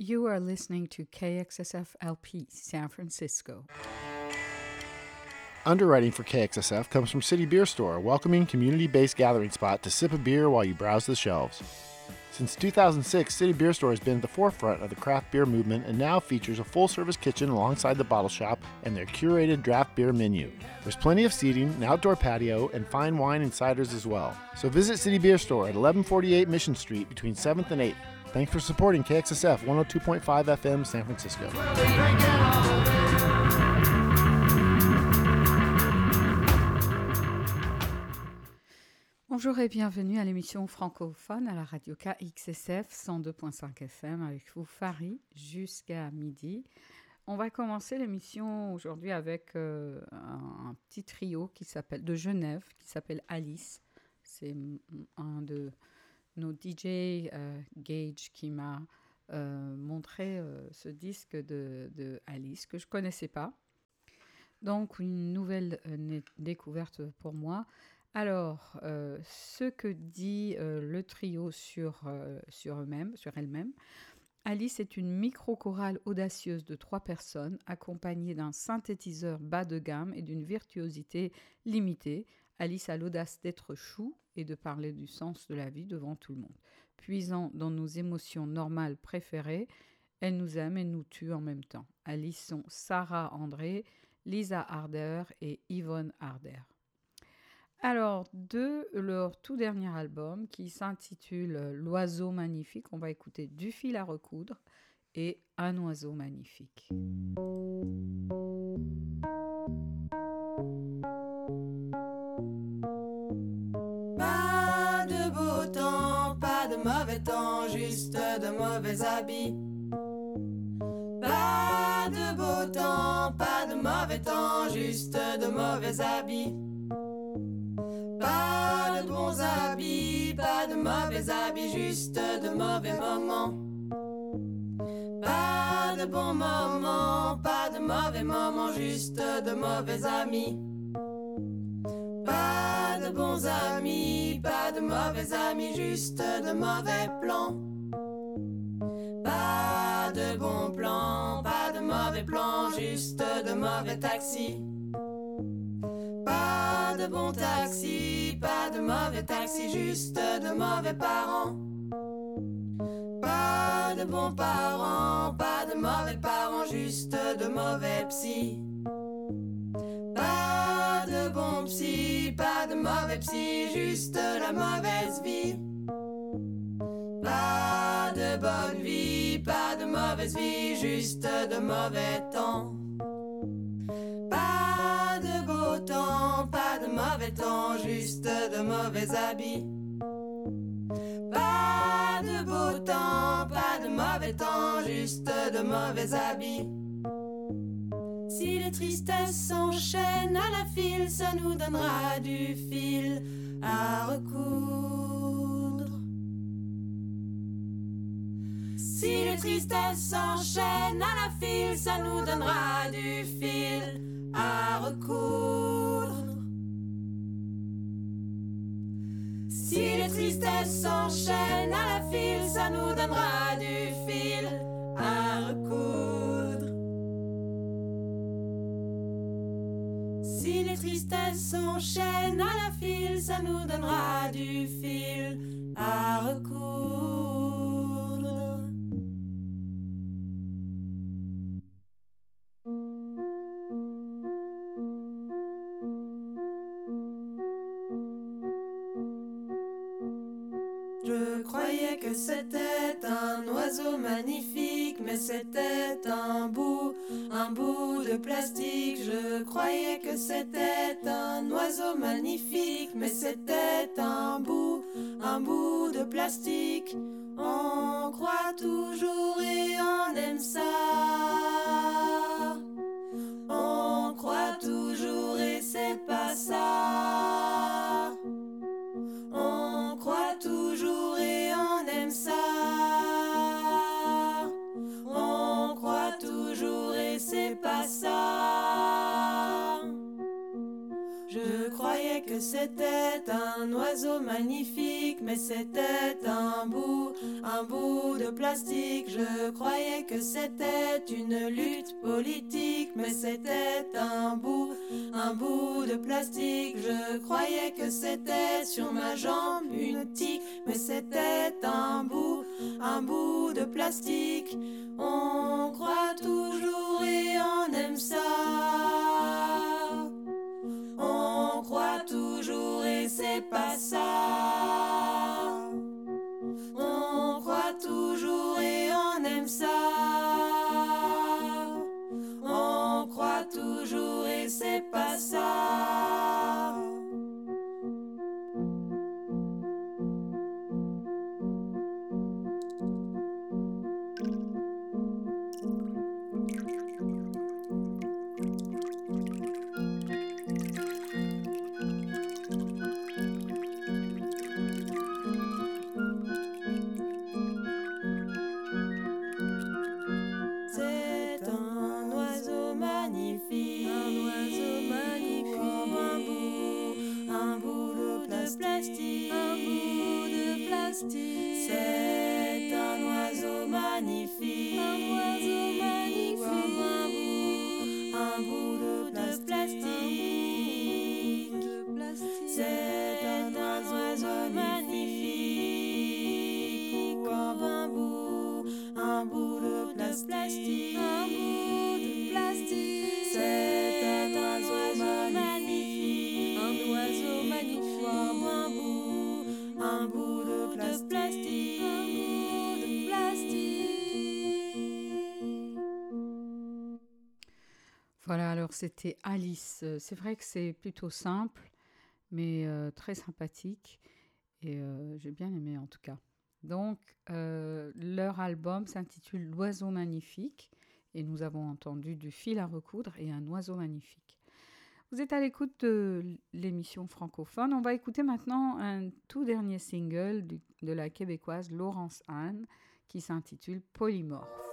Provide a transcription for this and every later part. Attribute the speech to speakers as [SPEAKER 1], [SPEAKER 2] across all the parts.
[SPEAKER 1] You are listening to KXSF LP San Francisco.
[SPEAKER 2] Underwriting for KXSF comes from City Beer Store, a welcoming community based gathering spot to sip a beer while you browse the shelves. Since 2006, City Beer Store has been at the forefront of the craft beer movement and now features a full service kitchen alongside the bottle shop and their curated draft beer menu. There's plenty of seating, an outdoor patio, and fine wine and ciders as well. So visit City Beer Store at 1148 Mission Street between 7th and 8th. Thanks for supporting KXSF 102.5 FM San Francisco.
[SPEAKER 1] Bonjour et bienvenue à l'émission francophone à la radio KXSF 102.5 FM avec vous, Farid, jusqu'à midi. On va commencer l'émission aujourd'hui avec euh, un, petit trio qui s'appelle de Genève qui s'appelle Alice. C'est un de nos DJ euh, Gage qui m'a euh, montré euh, ce disque de, Alice que je connaissais pas. Donc une nouvelle découverte pour moi. Alors, ce que dit le trio sur, sur eux-mêmes, sur elle-même, Alice est une micro-chorale audacieuse de trois personnes, accompagnée d'un synthétiseur bas de gamme et d'une virtuosité limitée. Alice a l'audace d'être chou et de parler du sens de la vie devant tout le monde. Puisant dans nos émotions normales préférées, elle nous aime et nous tue en même temps. Alice sont Sarah André, Lisa Harder et Yvonne Harder. Alors, de leur tout dernier album qui s'intitule L'oiseau magnifique, on va écouter Du fil à recoudre et Un oiseau magnifique.
[SPEAKER 3] Mauvais temps, juste de mauvais habits. Pas de beau temps, pas de mauvais temps, juste de mauvais habits. Pas de bons habits, pas de mauvais habits, juste de mauvais moments. Pas de bons moments, pas de mauvais moments, juste de mauvais amis. Pas de bons amis, pas de mauvais amis, juste de mauvais plans. Pas de bons plans, pas de mauvais plans, juste de mauvais taxis. Pas de bons taxis, pas de mauvais taxis, juste de mauvais parents. Pas de bons parents, pas de mauvais parents, juste de mauvais psy. Pas de bons psy, pas de mauvais psy, juste la mauvaise vie. Pas de bonne vie, pas de mauvaise vie, juste de mauvais temps. Pas de beau temps, pas de mauvais temps, juste de mauvais habits. Pas de beau temps, pas de mauvais temps, juste de mauvais habits. Si les tristesses s'enchaînent à la file, ça nous donnera du fil à recoudre. Si les tristesses s'enchaînent à la file, ça nous donnera du fil à recoudre. Si les tristesses s'enchaînent à la file, ça nous donnera du fil tristesses s'enchaînent à la file, ça nous donnera du fil à recoudre. Je croyais que c'était un oiseau magnifique, mais c'était plastique. Je croyais que c'était un oiseau magnifique, mais c'était un bout, un bout de plastique. On croit toujours et on aime ça. On croit toujours et c'est pas ça. C'était un oiseau magnifique, mais c'était un bout, un bout de plastique. Je croyais que c'était une lutte politique, mais c'était un bout, un bout de plastique. Je croyais que c'était sur ma jambe une tique, mais c'était un bout, un bout de plastique. On croit toujours et on aime ça. Pas ça. On croit toujours et on aime ça. On croit toujours et c'est pas ça.
[SPEAKER 1] C'était Alice. Euh, C'est vrai que c'est plutôt simple, mais euh, très sympathique. Et euh, j'ai bien aimé en tout cas. Donc, leur album s'intitule L'oiseau magnifique. Et nous avons entendu du fil à recoudre et un oiseau magnifique. Vous êtes à l'écoute de l'émission francophone. On va écouter maintenant un tout dernier single de la québécoise Laurence Anne qui s'intitule Polymorphe.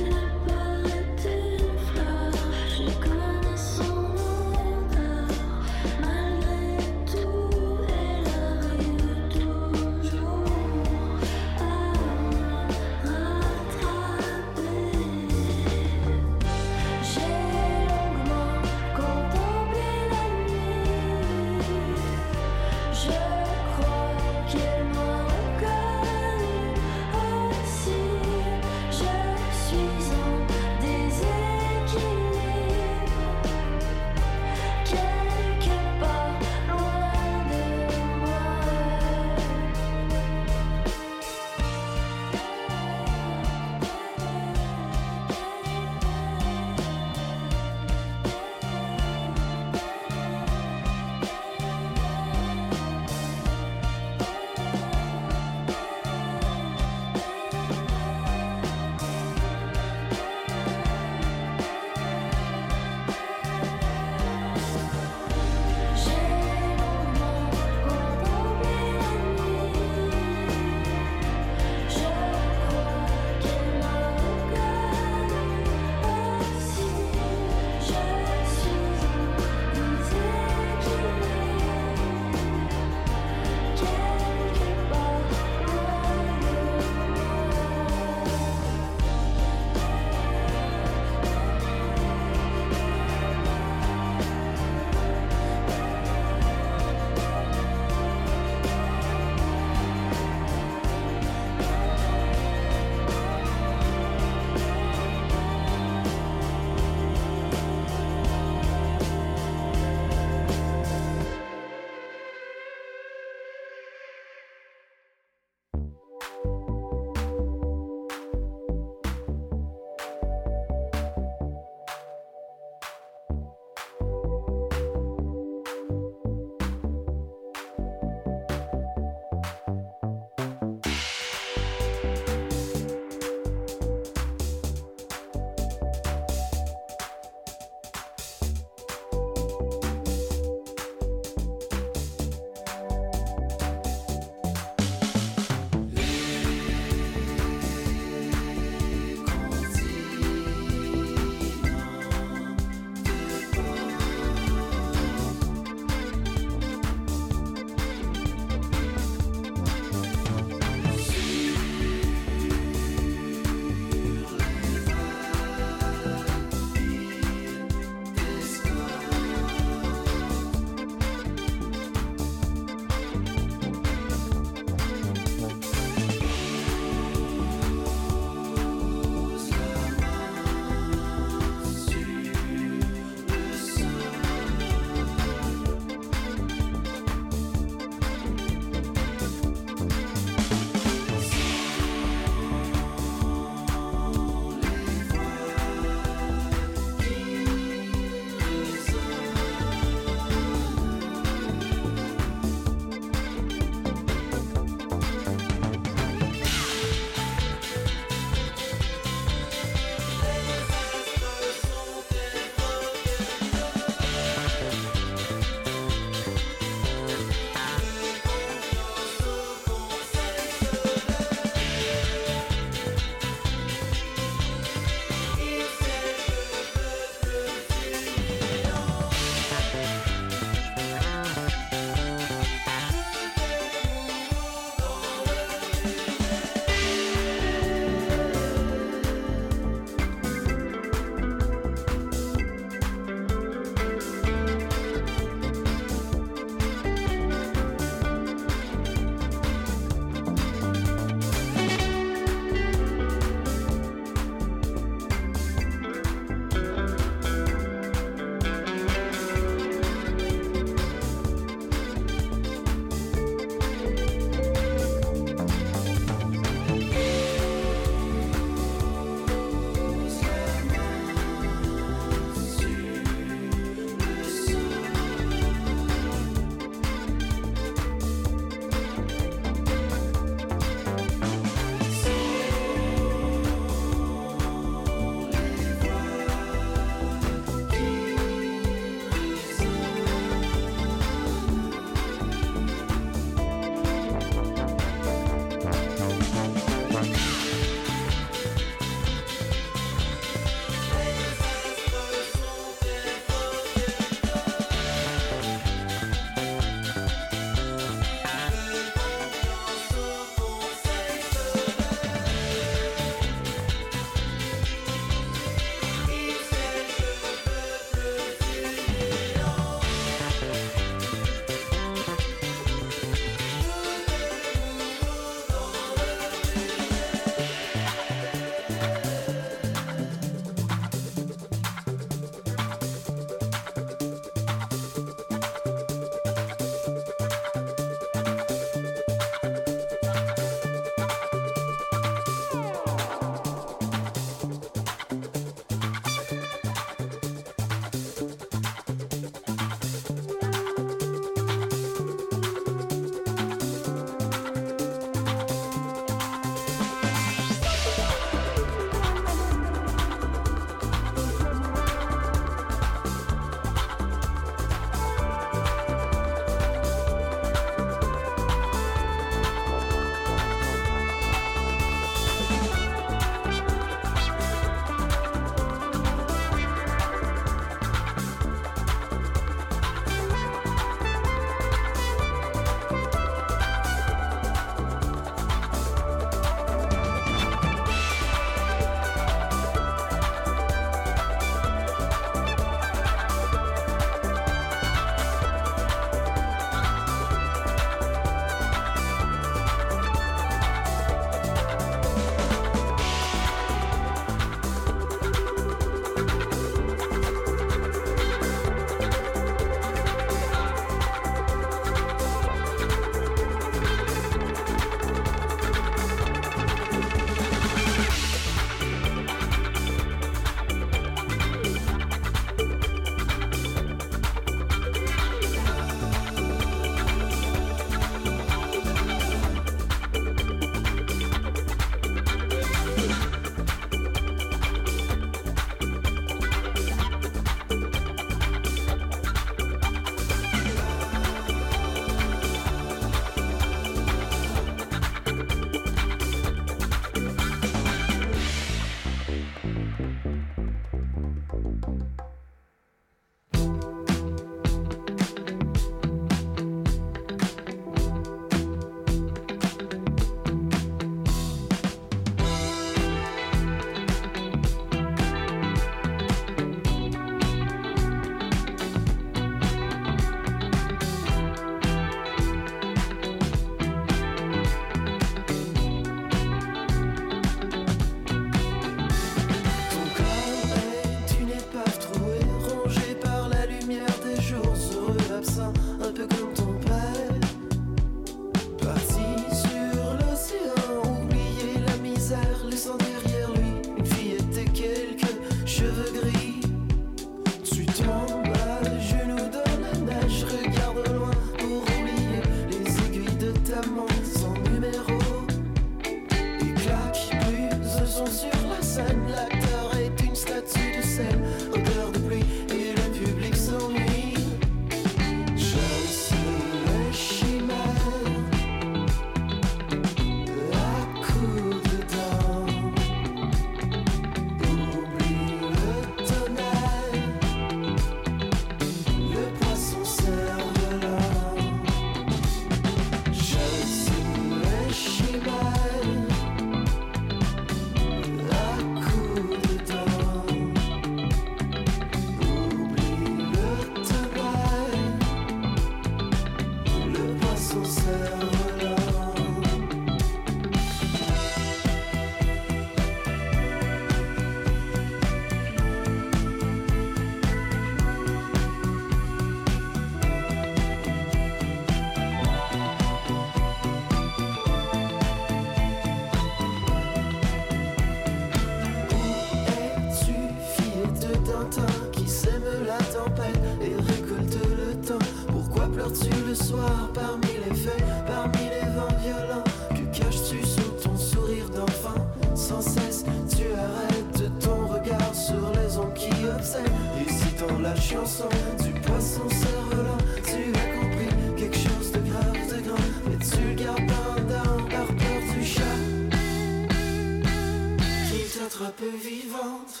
[SPEAKER 4] Qui
[SPEAKER 3] t'attrape vivante.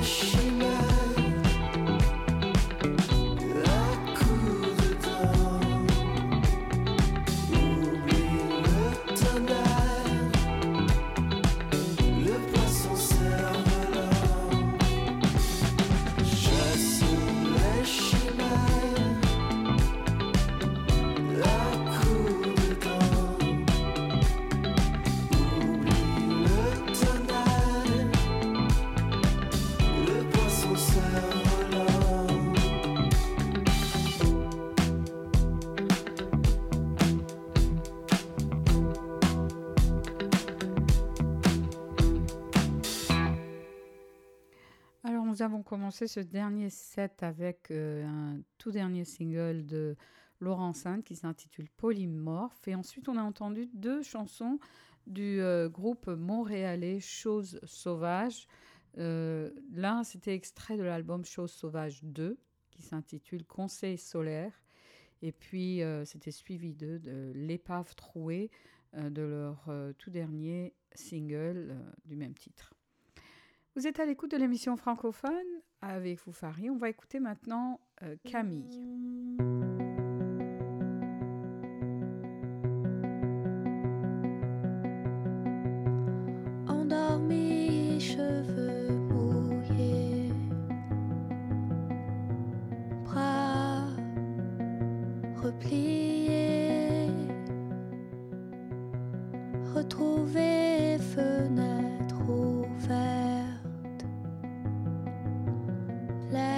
[SPEAKER 3] Je suis
[SPEAKER 1] commencé ce dernier set avec euh, un tout dernier single de Laurent Sainte qui s'intitule Polymorphe. Et ensuite, on a entendu deux chansons du euh, groupe montréalais Choses Sauvages. Euh, L'un, c'était extrait de l'album Choses Sauvages 2 qui s'intitule Conseil solaire. Et puis, euh, c'était suivi de, de L'épave trouée de leur tout dernier single du même titre. Vous êtes à l'écoute de l'émission francophone avec vous, Farid. On va écouter maintenant euh, Camille.
[SPEAKER 4] cheveux l'air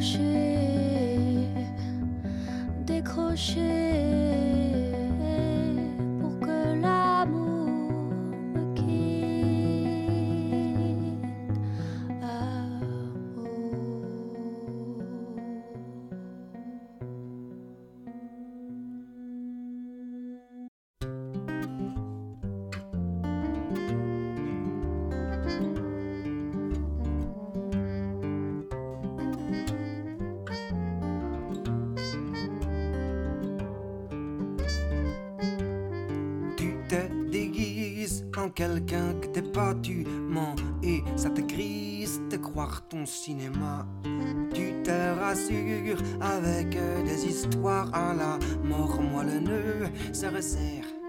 [SPEAKER 5] 是，的确是。Quelqu'un que t'es pas, tu mens. Et ça te grise de croire ton cinéma. Tu te rassures avec des histoires à la mort, moi le nœud se resserre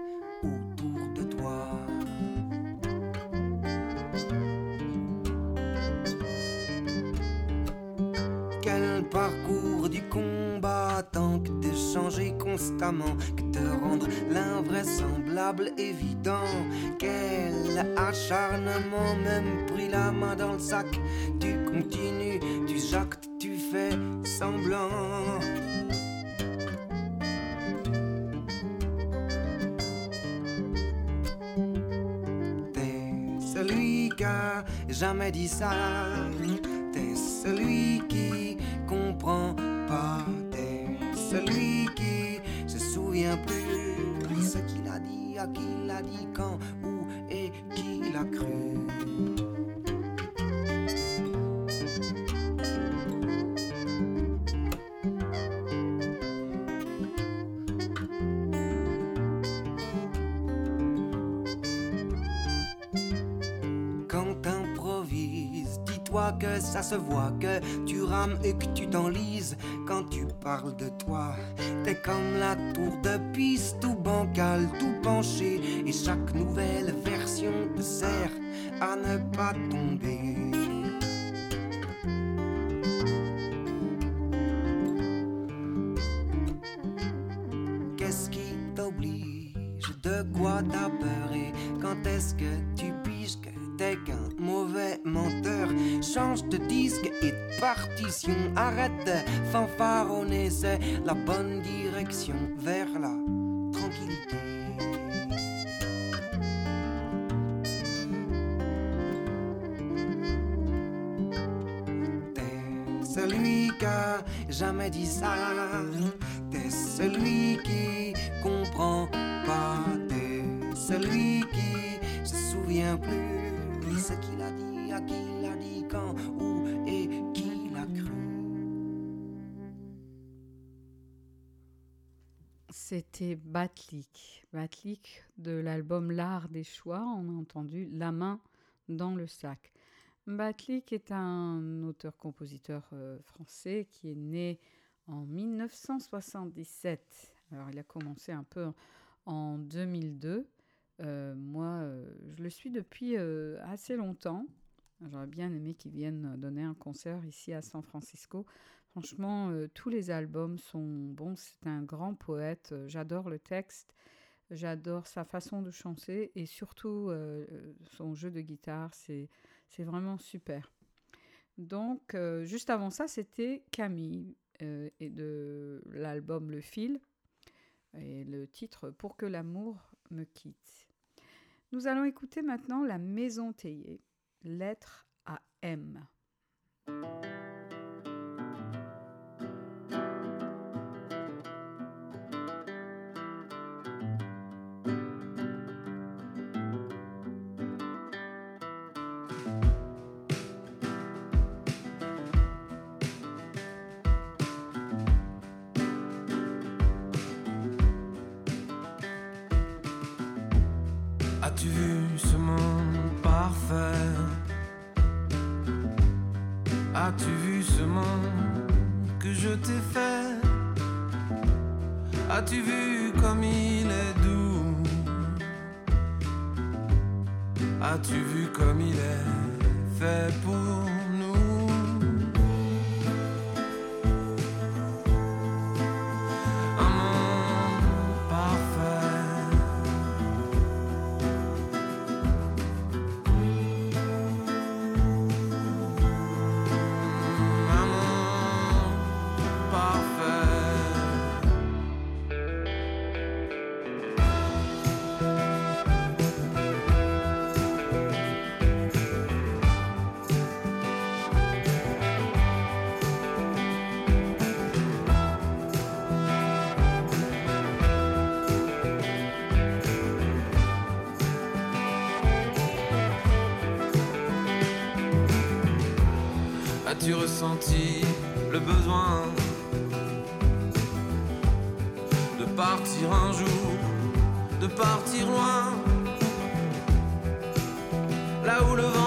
[SPEAKER 5] même pris la main dans le sac. Tu continues, tu jactes, tu fais semblant. jamais dit ça. Que ça se voit, que tu rames et que tu t'enlises quand tu parles de toi. T'es comme la tour de piste, tout bancal, tout penché, et chaque nouvelle version te sert à ne pas tomber. Partition. Arrête de c'est la bonne direction vers la tranquillité. T'es celui qui a jamais dit ça.
[SPEAKER 1] C'était Batlik. Batlik de l'album L'art des choix. On a entendu La main dans le sac. Batlik est un auteur-compositeur euh, français qui est né en 1977. Alors il a commencé un peu en 2002 euh, moi, euh, je le suis depuis assez longtemps. J'aurais bien aimé qu'il vienne donner un concert ici à San Francisco. Franchement, tous les albums sont bons. C'est un grand poète. J'adore le texte. J'adore sa façon de chanter et surtout son jeu de guitare. C'est vraiment super. Donc, juste avant ça, c'était Camille et de l'album Le Fil et le titre Pour que l'amour me quitte. Nous allons écouter maintenant La Maison Théier, lettre à M.
[SPEAKER 6] le besoin de partir un jour, de partir loin, là où le vent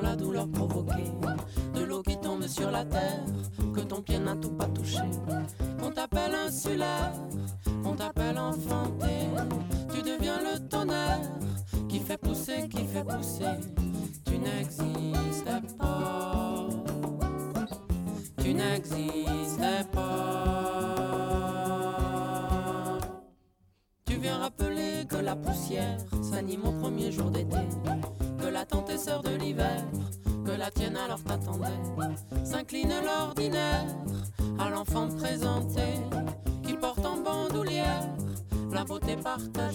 [SPEAKER 3] la douleur provoquée de l'eau qui tombe sur la terre, que ton pied n'a tout pas touché. On t'appelle insulaire, la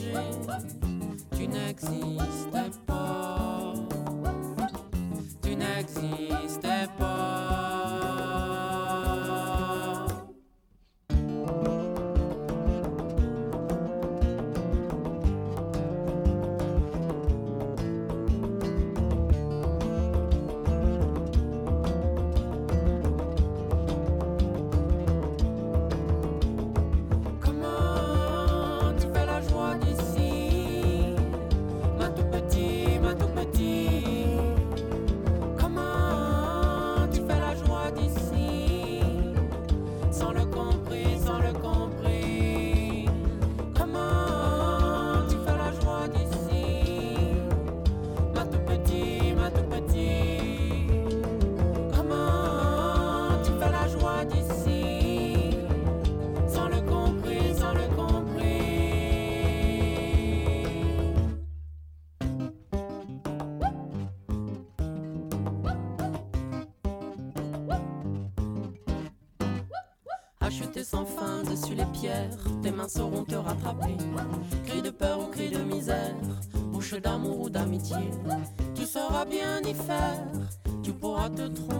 [SPEAKER 3] tes mains sauront te rattraper. Cri de peur ou cri de misère, bouche d'amour ou d'amitié, tu sauras bien y faire, tu pourras te tromper.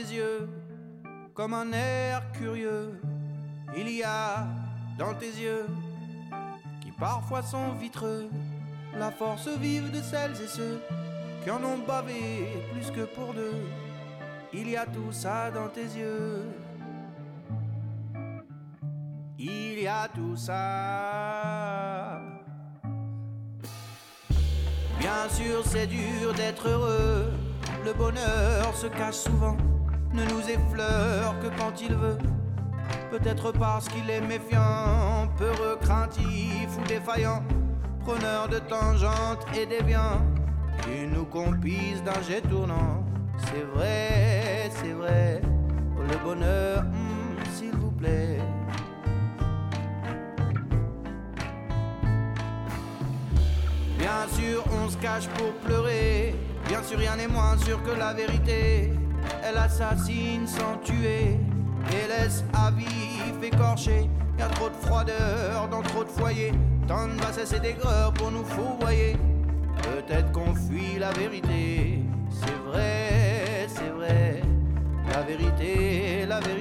[SPEAKER 6] Yeux comme un air curieux. Il y a dans tes yeux qui parfois sont vitreux. La force vive de celles et ceux qui en ont bavé plus que pour deux. Il y a tout ça dans tes yeux. Il y a tout ça. Bien sûr, c'est dur d'être heureux. Le bonheur se cache souvent, ne nous effleure que quand il veut. Peut-être parce qu'il est méfiant, peureux, craintif ou défaillant, preneur de tangentes et déviant, qui nous compise d'un jet tournant. C'est vrai, c'est vrai, le bonheur, hum, s'il vous plaît. Bien sûr, on se cache pour pleurer. Bien sûr, rien n'est moins sûr que la vérité. Elle assassine sans tuer et laisse à vif écorché. Y a trop de froideur dans trop de foyers. Tant de bassesse et d'aigreur pour nous fourvoyer. Peut-être qu'on fuit la vérité. C'est vrai, c'est vrai. La vérité, la vérité.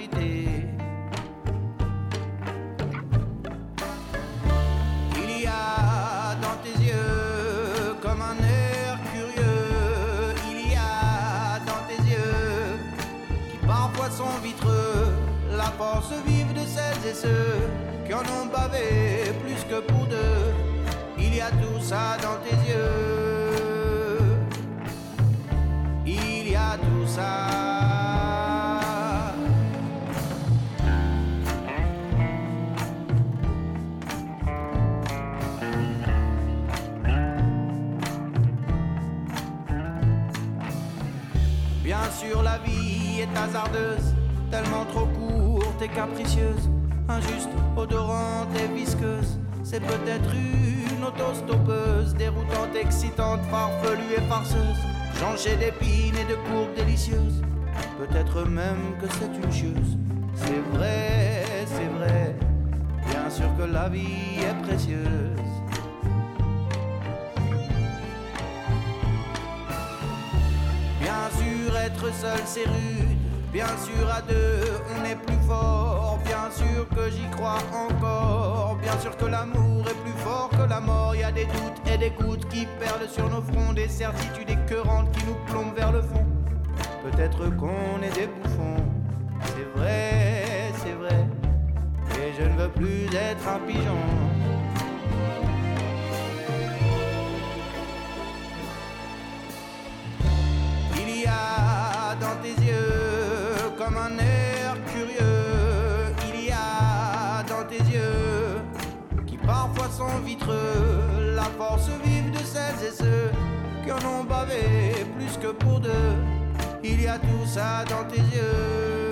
[SPEAKER 6] Farfelue et farceuse. Jonchée d'épines et de courbes délicieuses. Peut-être même que c'est une chieuse. C'est vrai, c'est vrai. Bien sûr que la vie est précieuse. Bien sûr, être seul c'est rude. Bien sûr, à deux, on est plus fort. Bien sûr que j'y crois encore. Bien sûr que l'amour des gouttes qui perlent sur nos fronts. Des certitudes écœurantes qui nous plombent vers le fond. Peut-être qu'on est des bouffons. C'est vrai, c'est vrai. Et je ne veux plus être un pigeon. Il y a dans tes yeux comme un air La force vive de celles et ceux qui en ont bavé plus que pour deux. Il y a tout ça dans tes yeux.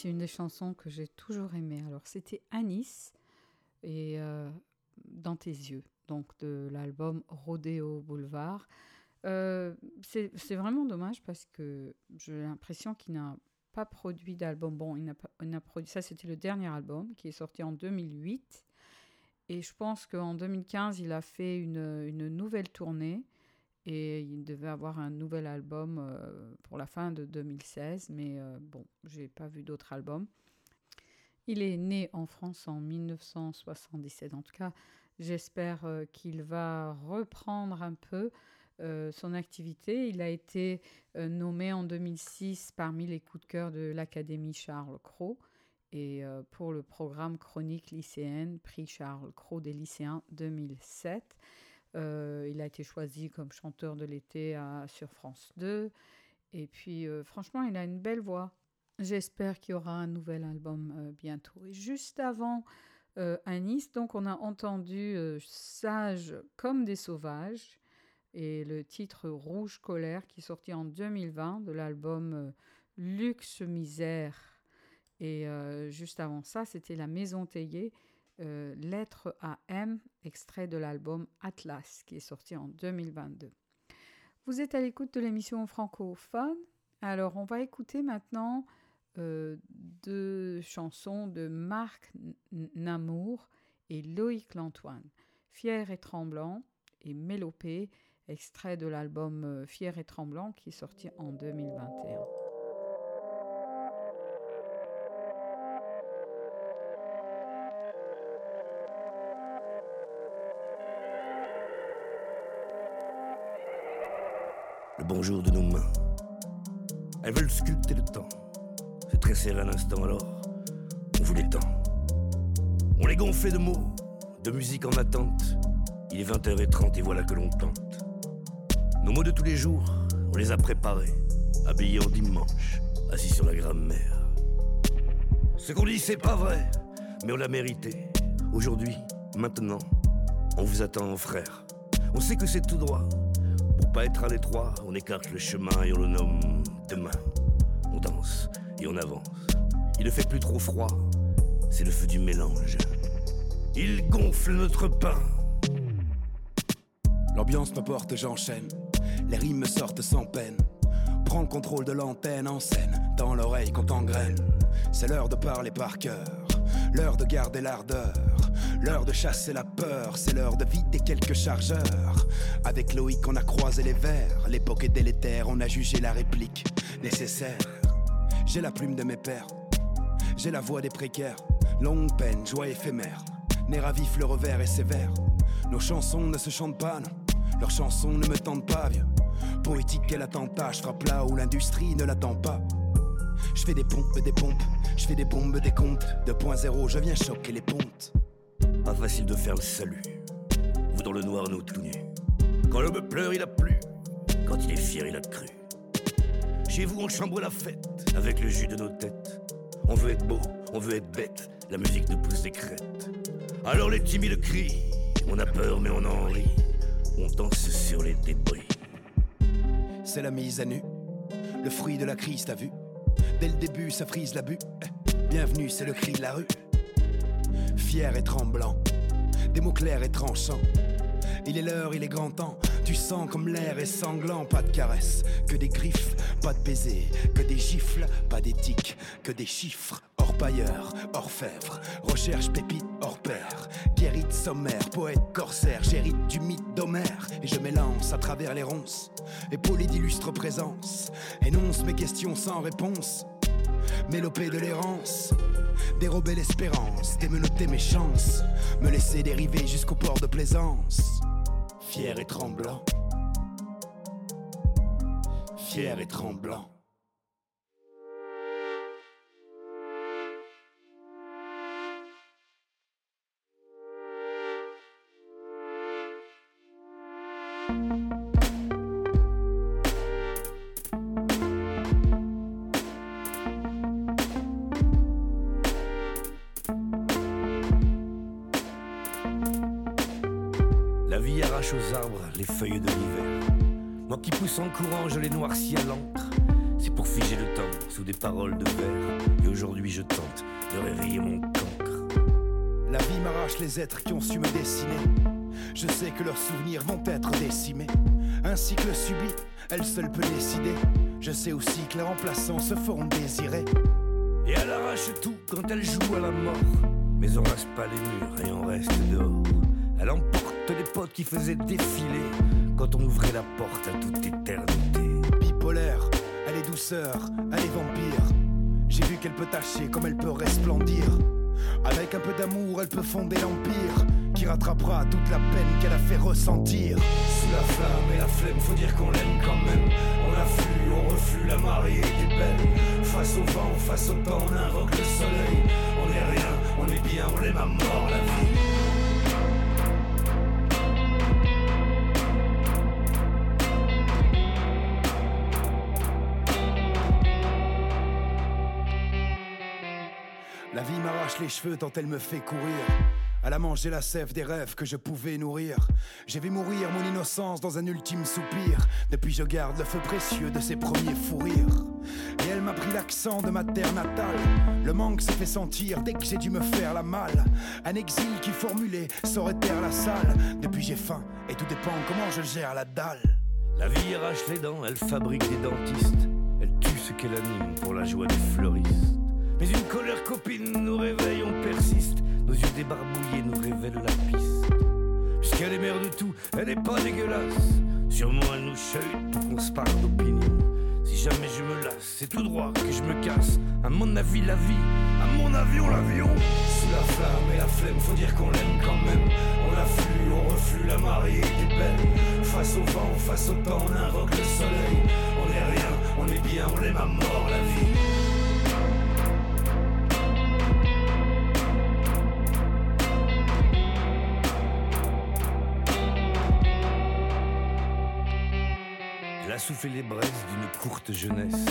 [SPEAKER 1] Voici une des chansons que j'ai toujours aimées. Alors, c'était Anis et euh, Dans tes yeux, donc de l'album Rodeo Boulevard. Euh, c'est c'est vraiment dommage parce que j'ai l'impression qu'il n'a pas produit d'album. Bon, il n'a pas- produit. Ça, c'était le dernier album qui est sorti en 2008. Et je pense qu'en 2015, il a fait une nouvelle tournée. Et il devait avoir un nouvel album euh, pour la fin de 2016, mais euh, bon, j'ai pas vu d'autres albums. Il est né en France en 1977. En tout cas, j'espère euh, qu'il va reprendre un peu euh, son activité. Il a été nommé en 2006 parmi les coups de cœur de l'Académie Charles Cros et pour le programme Chronique lycéenne, prix Charles Cros des lycéens 2007. Euh, il a été choisi comme chanteur de l'été à- sur France 2. Et puis, euh, franchement, il a une belle voix. J'espère qu'il y aura un nouvel album euh, bientôt. Et juste avant euh, Anis, donc, on a entendu Sage comme des sauvages et le titre Rouge colère qui est sorti en 2020 de l'album Luxe misère. Et juste avant ça, c'était La Maison Taillée euh, Lettre à M, extrait de l'album Atlas, qui est sorti en 2022. Vous êtes à l'écoute de l'émission francophone. Alors, on va écouter maintenant euh, deux chansons de Marc Namour et Loïc Lantoine. Fier et tremblant et Mélopée, extrait de l'album euh, Fier et tremblant, qui est sorti en 2021.
[SPEAKER 7] Bonjour de nos mains. Elles veulent sculpter le temps, se tresser un instant alors, on vous l'étend. On les gonflait de mots, de musique en attente. Il est 20h30 et voilà que l'on tente. Nos mots de tous les jours, on les a préparés, habillés en dimanche, assis sur la grammaire. Ce qu'on dit, c'est pas vrai, mais on l'a mérité. Aujourd'hui, maintenant, on vous attend, frère. On sait que c'est tout droit. Pour pas être à l'étroit, on écarte le chemin et on le nomme demain. On danse et on avance. Il ne fait plus trop froid, c'est le feu du mélange. Il gonfle notre pain.
[SPEAKER 8] L'ambiance me porte, j'enchaîne. les rimes me sortent sans peine. Prends le contrôle de l'antenne en scène, dans l'oreille qu'on t'engraine. C'est l'heure de parler par cœur, l'heure de garder l'ardeur, l'heure de chasser la peur, c'est l'heure de vider quelques chargeurs. Avec Loïc, on a croisé les vers, l'époque est délétère, on a jugé la réplique nécessaire. J'ai la plume de mes pères, j'ai la voix des précaires, longue peine, joie éphémère, nerf à vif, le revers est sévère. Nos chansons ne se chantent pas, non. Leurs chansons ne me tentent pas, vieux. Poétique quel attentat, je frappe là où l'industrie ne l'attend pas. Je fais des pompes, des pompes, je fais des bombes, des comptes. 2.0, je viens choquer les pontes.
[SPEAKER 7] Pas facile de faire le salut. Vous dans le noir, nous tout nus. Quand l'homme pleure, il a plu. Quand il est fier, il a cru. Chez vous, on chambre la fête avec le jus de nos têtes. On veut être beau, on veut être bête. La musique nous pousse des crêtes. Alors les timides crient. On a peur, mais on en rit. On danse sur les débris.
[SPEAKER 8] C'est la mise à nu, le fruit de la crise, t'as vu? Dès le début, ça frise la bu. Bienvenue, c'est le cri de la rue. Fier et tremblant, des mots clairs et tranchants. Il est l'heure, il est grand temps. Tu sens comme l'air est sanglant, pas de caresses, que des griffes, pas de baisers, que des gifles, pas d'éthique, que des chiffres. Orpailleur, orfèvre, recherche pépite hors pair, guérite sommaire, poète corsaire, j'hérite du mythe d'Homère, et je m'élance à travers les ronces, épaulé d'illustres présences, énonce mes questions sans réponse, mélopée de l'errance, dérober l'espérance, démenoter mes chances, me laisser dériver jusqu'au port de plaisance, fier et tremblant, fier et tremblant.
[SPEAKER 7] Les feuilles de l'hiver. Moi qui pousse en courant, je les noircis à l'encre. C'est pour figer le temps sous des paroles de verre. Et aujourd'hui, je tente de réveiller mon cancre.
[SPEAKER 8] La vie m'arrache les êtres qui ont su me dessiner. Je sais que leurs souvenirs vont être décimés. Un cycle subi, elle seule peut décider. Je sais aussi que les remplaçants se feront désirer.
[SPEAKER 7] Et elle arrache tout quand elle joue à la mort. Mais on rase pas les murs et on reste dehors. Elle emporte les potes qui faisaient défiler quand on ouvrait la porte à toute éternité.
[SPEAKER 8] Bipolaire, elle est douceur, elle est vampire. J'ai vu qu'elle peut tâcher comme elle peut resplendir. Avec un peu d'amour, elle peut fonder l'empire qui rattrapera toute la peine qu'elle a fait ressentir.
[SPEAKER 9] Sous la flamme et la flemme, faut dire qu'on l'aime quand même. On afflue, on reflue, la marée est belle. Face au vent, face au temps, on invoque le soleil. On est rien, on est bien, on l'aime à mort la vie.
[SPEAKER 8] Les cheveux tant elle me fait courir. Elle a mangé la sève des rêves que je pouvais nourrir. J'ai vu mourir mon innocence dans un ultime soupir. Depuis je garde le feu précieux de ses premiers fous rires. Et elle m'a pris l'accent de ma terre natale. Le manque s'est fait sentir dès que j'ai dû me faire la malle. Un exil qui formulé saurait taire la salle. Depuis j'ai faim et tout dépend comment je gère la dalle.
[SPEAKER 7] La vie arrache les dents, elle fabrique des dentistes. Elle tue ce qu'elle anime pour la joie des fleuristes. Mais une colère copine nous réveille, on persiste. Nos yeux débarbouillés nous révèlent la piste. Puisqu'elle est mère de tout, elle n'est pas dégueulasse. Sûrement elle nous chahute pour qu'on se parle d'opinion. Si jamais je me lasse, c'est tout droit que je me casse. À mon avis, la vie, à mon avion, l'avion.
[SPEAKER 9] Sous la flamme et la flemme, faut dire qu'on l'aime quand même. On afflue, on reflue, la marée est belle. Face au vent, face au temps, on invoque le soleil. On est rien, on est bien, on l'aime à mort la vie.
[SPEAKER 7] Soufflé les braises d'une courte jeunesse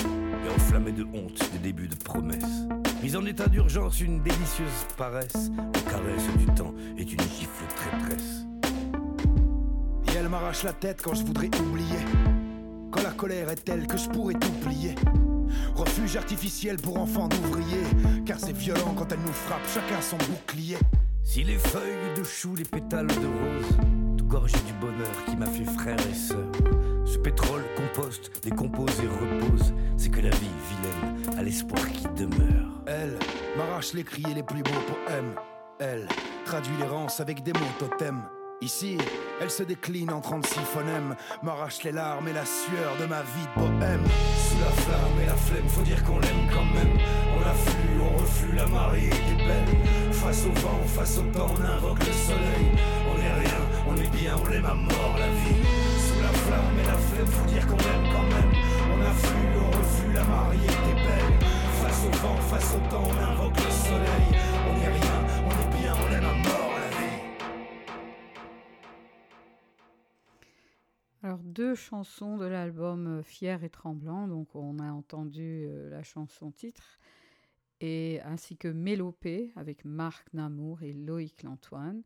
[SPEAKER 7] et enflammé de honte des débuts de promesses. Mise en état d'urgence, une délicieuse paresse. La caresse du temps est une gifle traîtresse.
[SPEAKER 8] Et elle m'arrache la tête quand je voudrais oublier. Quand la colère est telle que je pourrais tout plier. Refuge artificiel pour enfants d'ouvriers. Car c'est violent quand elle nous frappe, chacun son bouclier.
[SPEAKER 7] Si les feuilles de chou, les pétales de rose,
[SPEAKER 10] gorgée du bonheur qui m'a fait frère et sœur. Ce pétrole composte, décompose et repose. C'est que la vie vilaine a l'espoir qui demeure.
[SPEAKER 8] Elle m'arrache les cris les plus beaux poèmes. Elle traduit l'errance avec des mots totems. Ici, elle se décline en 36 phonèmes, m'arrache les larmes et la sueur de ma vie de bohème.
[SPEAKER 7] Sous la flamme et la flemme, faut dire qu'on l'aime quand même. On afflue, on reflue, la marée est belle. Face au vent, face au temps, on invoque le soleil. On est bien, on.
[SPEAKER 11] Alors, deux chansons de l'album euh, Fier et Tremblant. Donc, on a entendu euh, la chanson titre, et, ainsi que Mélopée avec Marc Namour et Loïc Lantoine.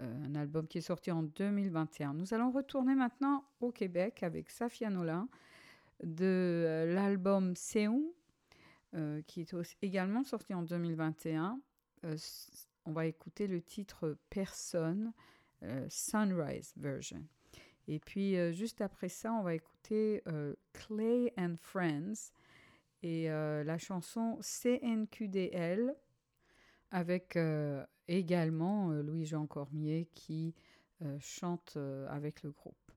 [SPEAKER 11] Un album qui est sorti en 2021. Nous allons retourner maintenant au Québec avec Safia Nolin de euh, l'album Séon, euh, qui est également sorti en 2021. Euh, on va écouter le titre Personne, Sunrise Version. Et puis, juste après ça, on va écouter Clay and Friends et la chanson CNQDL avec également euh, Louis-Jean Cormier qui euh, chante euh, avec le groupe.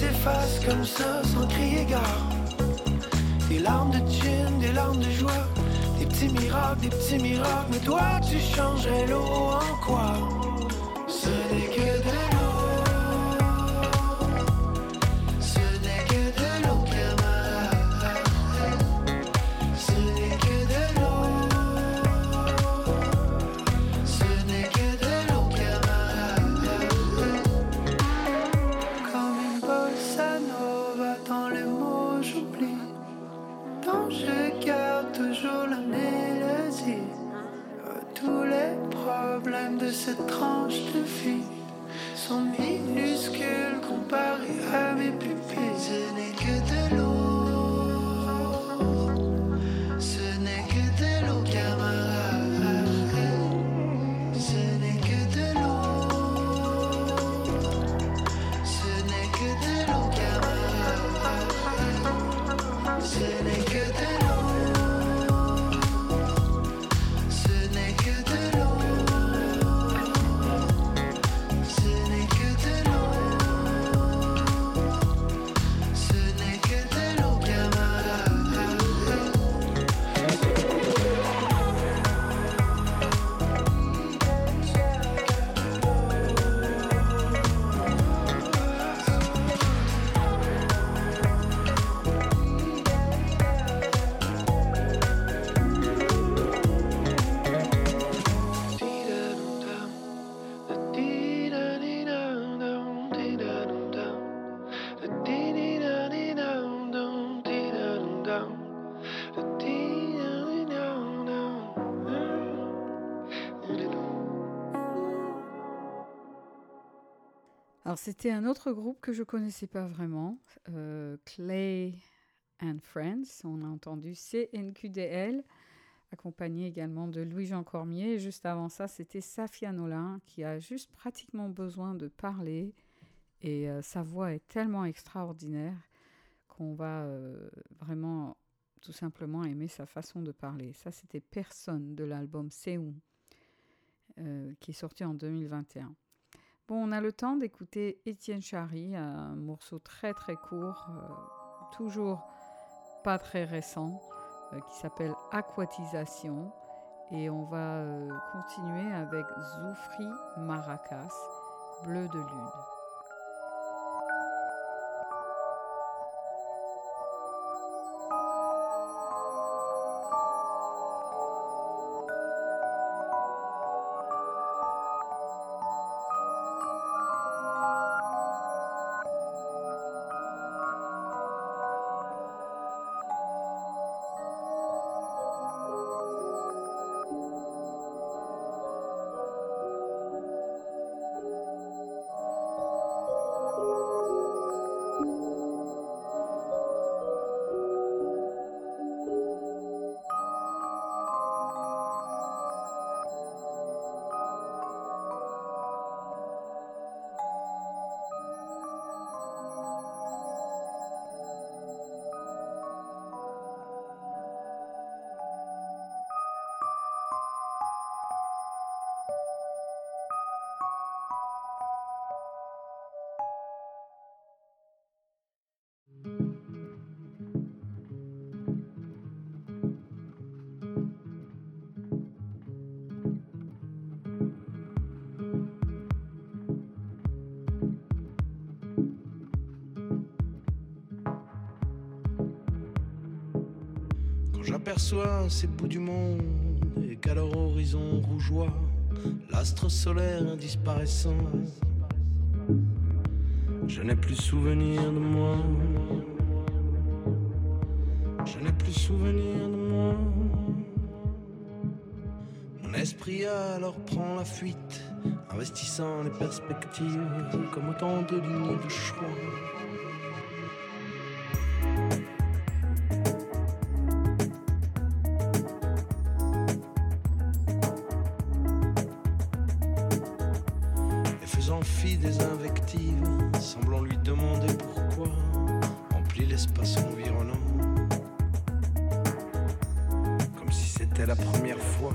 [SPEAKER 12] S'effacent comme ça sans crier gare. Des larmes de gin, des larmes de joie. Des petits miracles, des petits miracles. Mais toi, tu changerais l'eau en quoi?
[SPEAKER 1] Alors c'était un autre groupe que je connaissais pas vraiment, euh, Clay and Friends. On a entendu CNQDL, accompagné également de Louis-Jean Cormier. Juste avant ça, c'était Safia Nolin qui a juste pratiquement besoin de parler. Et euh, sa voix est tellement extraordinaire qu'on va euh, vraiment tout simplement aimer sa façon de parler. Ça, c'était Personne de l'album Seoul, euh, qui est sorti en 2021. Bon, on a le temps d'écouter Étienne Chary, un morceau très très court, euh, toujours pas très récent, euh, qui s'appelle Aquatisation. Et on va euh, continuer avec Zoufri Maracas, Bleu de Lune.
[SPEAKER 9] Quand j'aperçois ces bouts du monde et qu'à leur horizon rougeoie, l'astre solaire disparaissant, je n'ai plus souvenir de moi. Je n'ai plus souvenir de moi. Mon esprit alors prend la fuite, investissant les perspectives comme autant de lignes de choix.
[SPEAKER 13] Nous enfie des invectives, semblant lui demander pourquoi, emplit l'espace environnant. Comme si c'était la première fois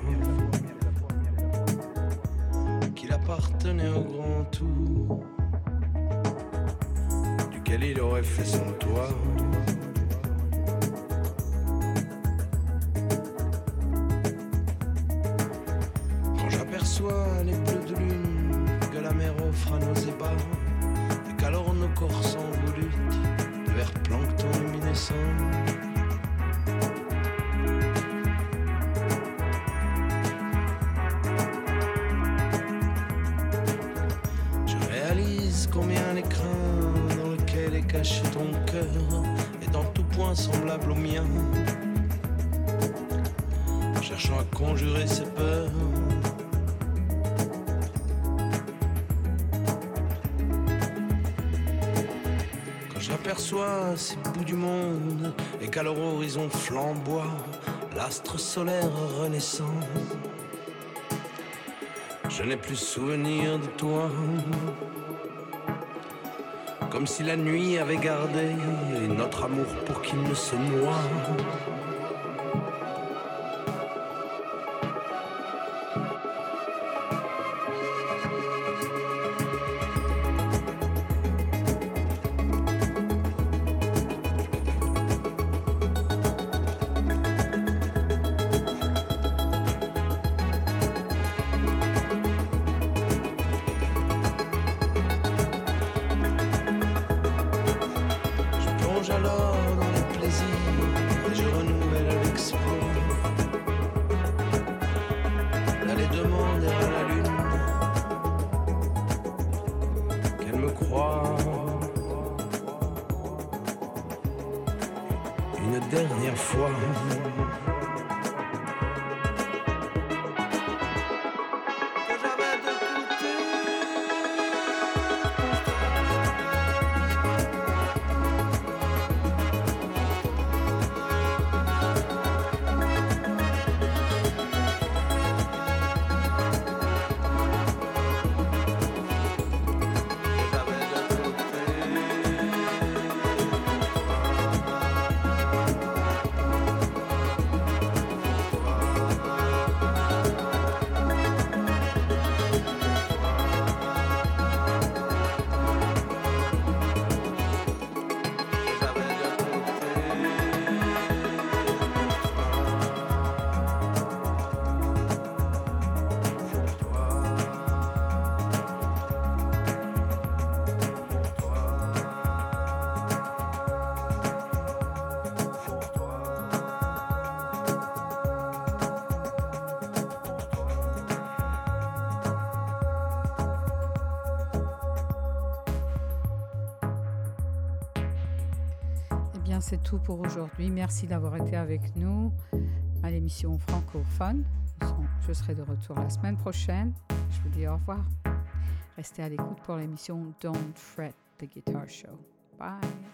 [SPEAKER 13] qu'il appartenait au grand tout, duquel il aurait fait son toit. Leur horizon flamboie l'astre solaire renaissant, je n'ai plus souvenir de toi. Comme si la nuit avait gardé notre amour pour qu'il ne se noie.
[SPEAKER 1] C'est tout pour aujourd'hui. Merci d'avoir été avec nous à l'émission francophone. Je serai de retour la semaine prochaine. Je vous dis au revoir. Restez à l'écoute pour l'émission Don't Fret the Guitar Show. Bye.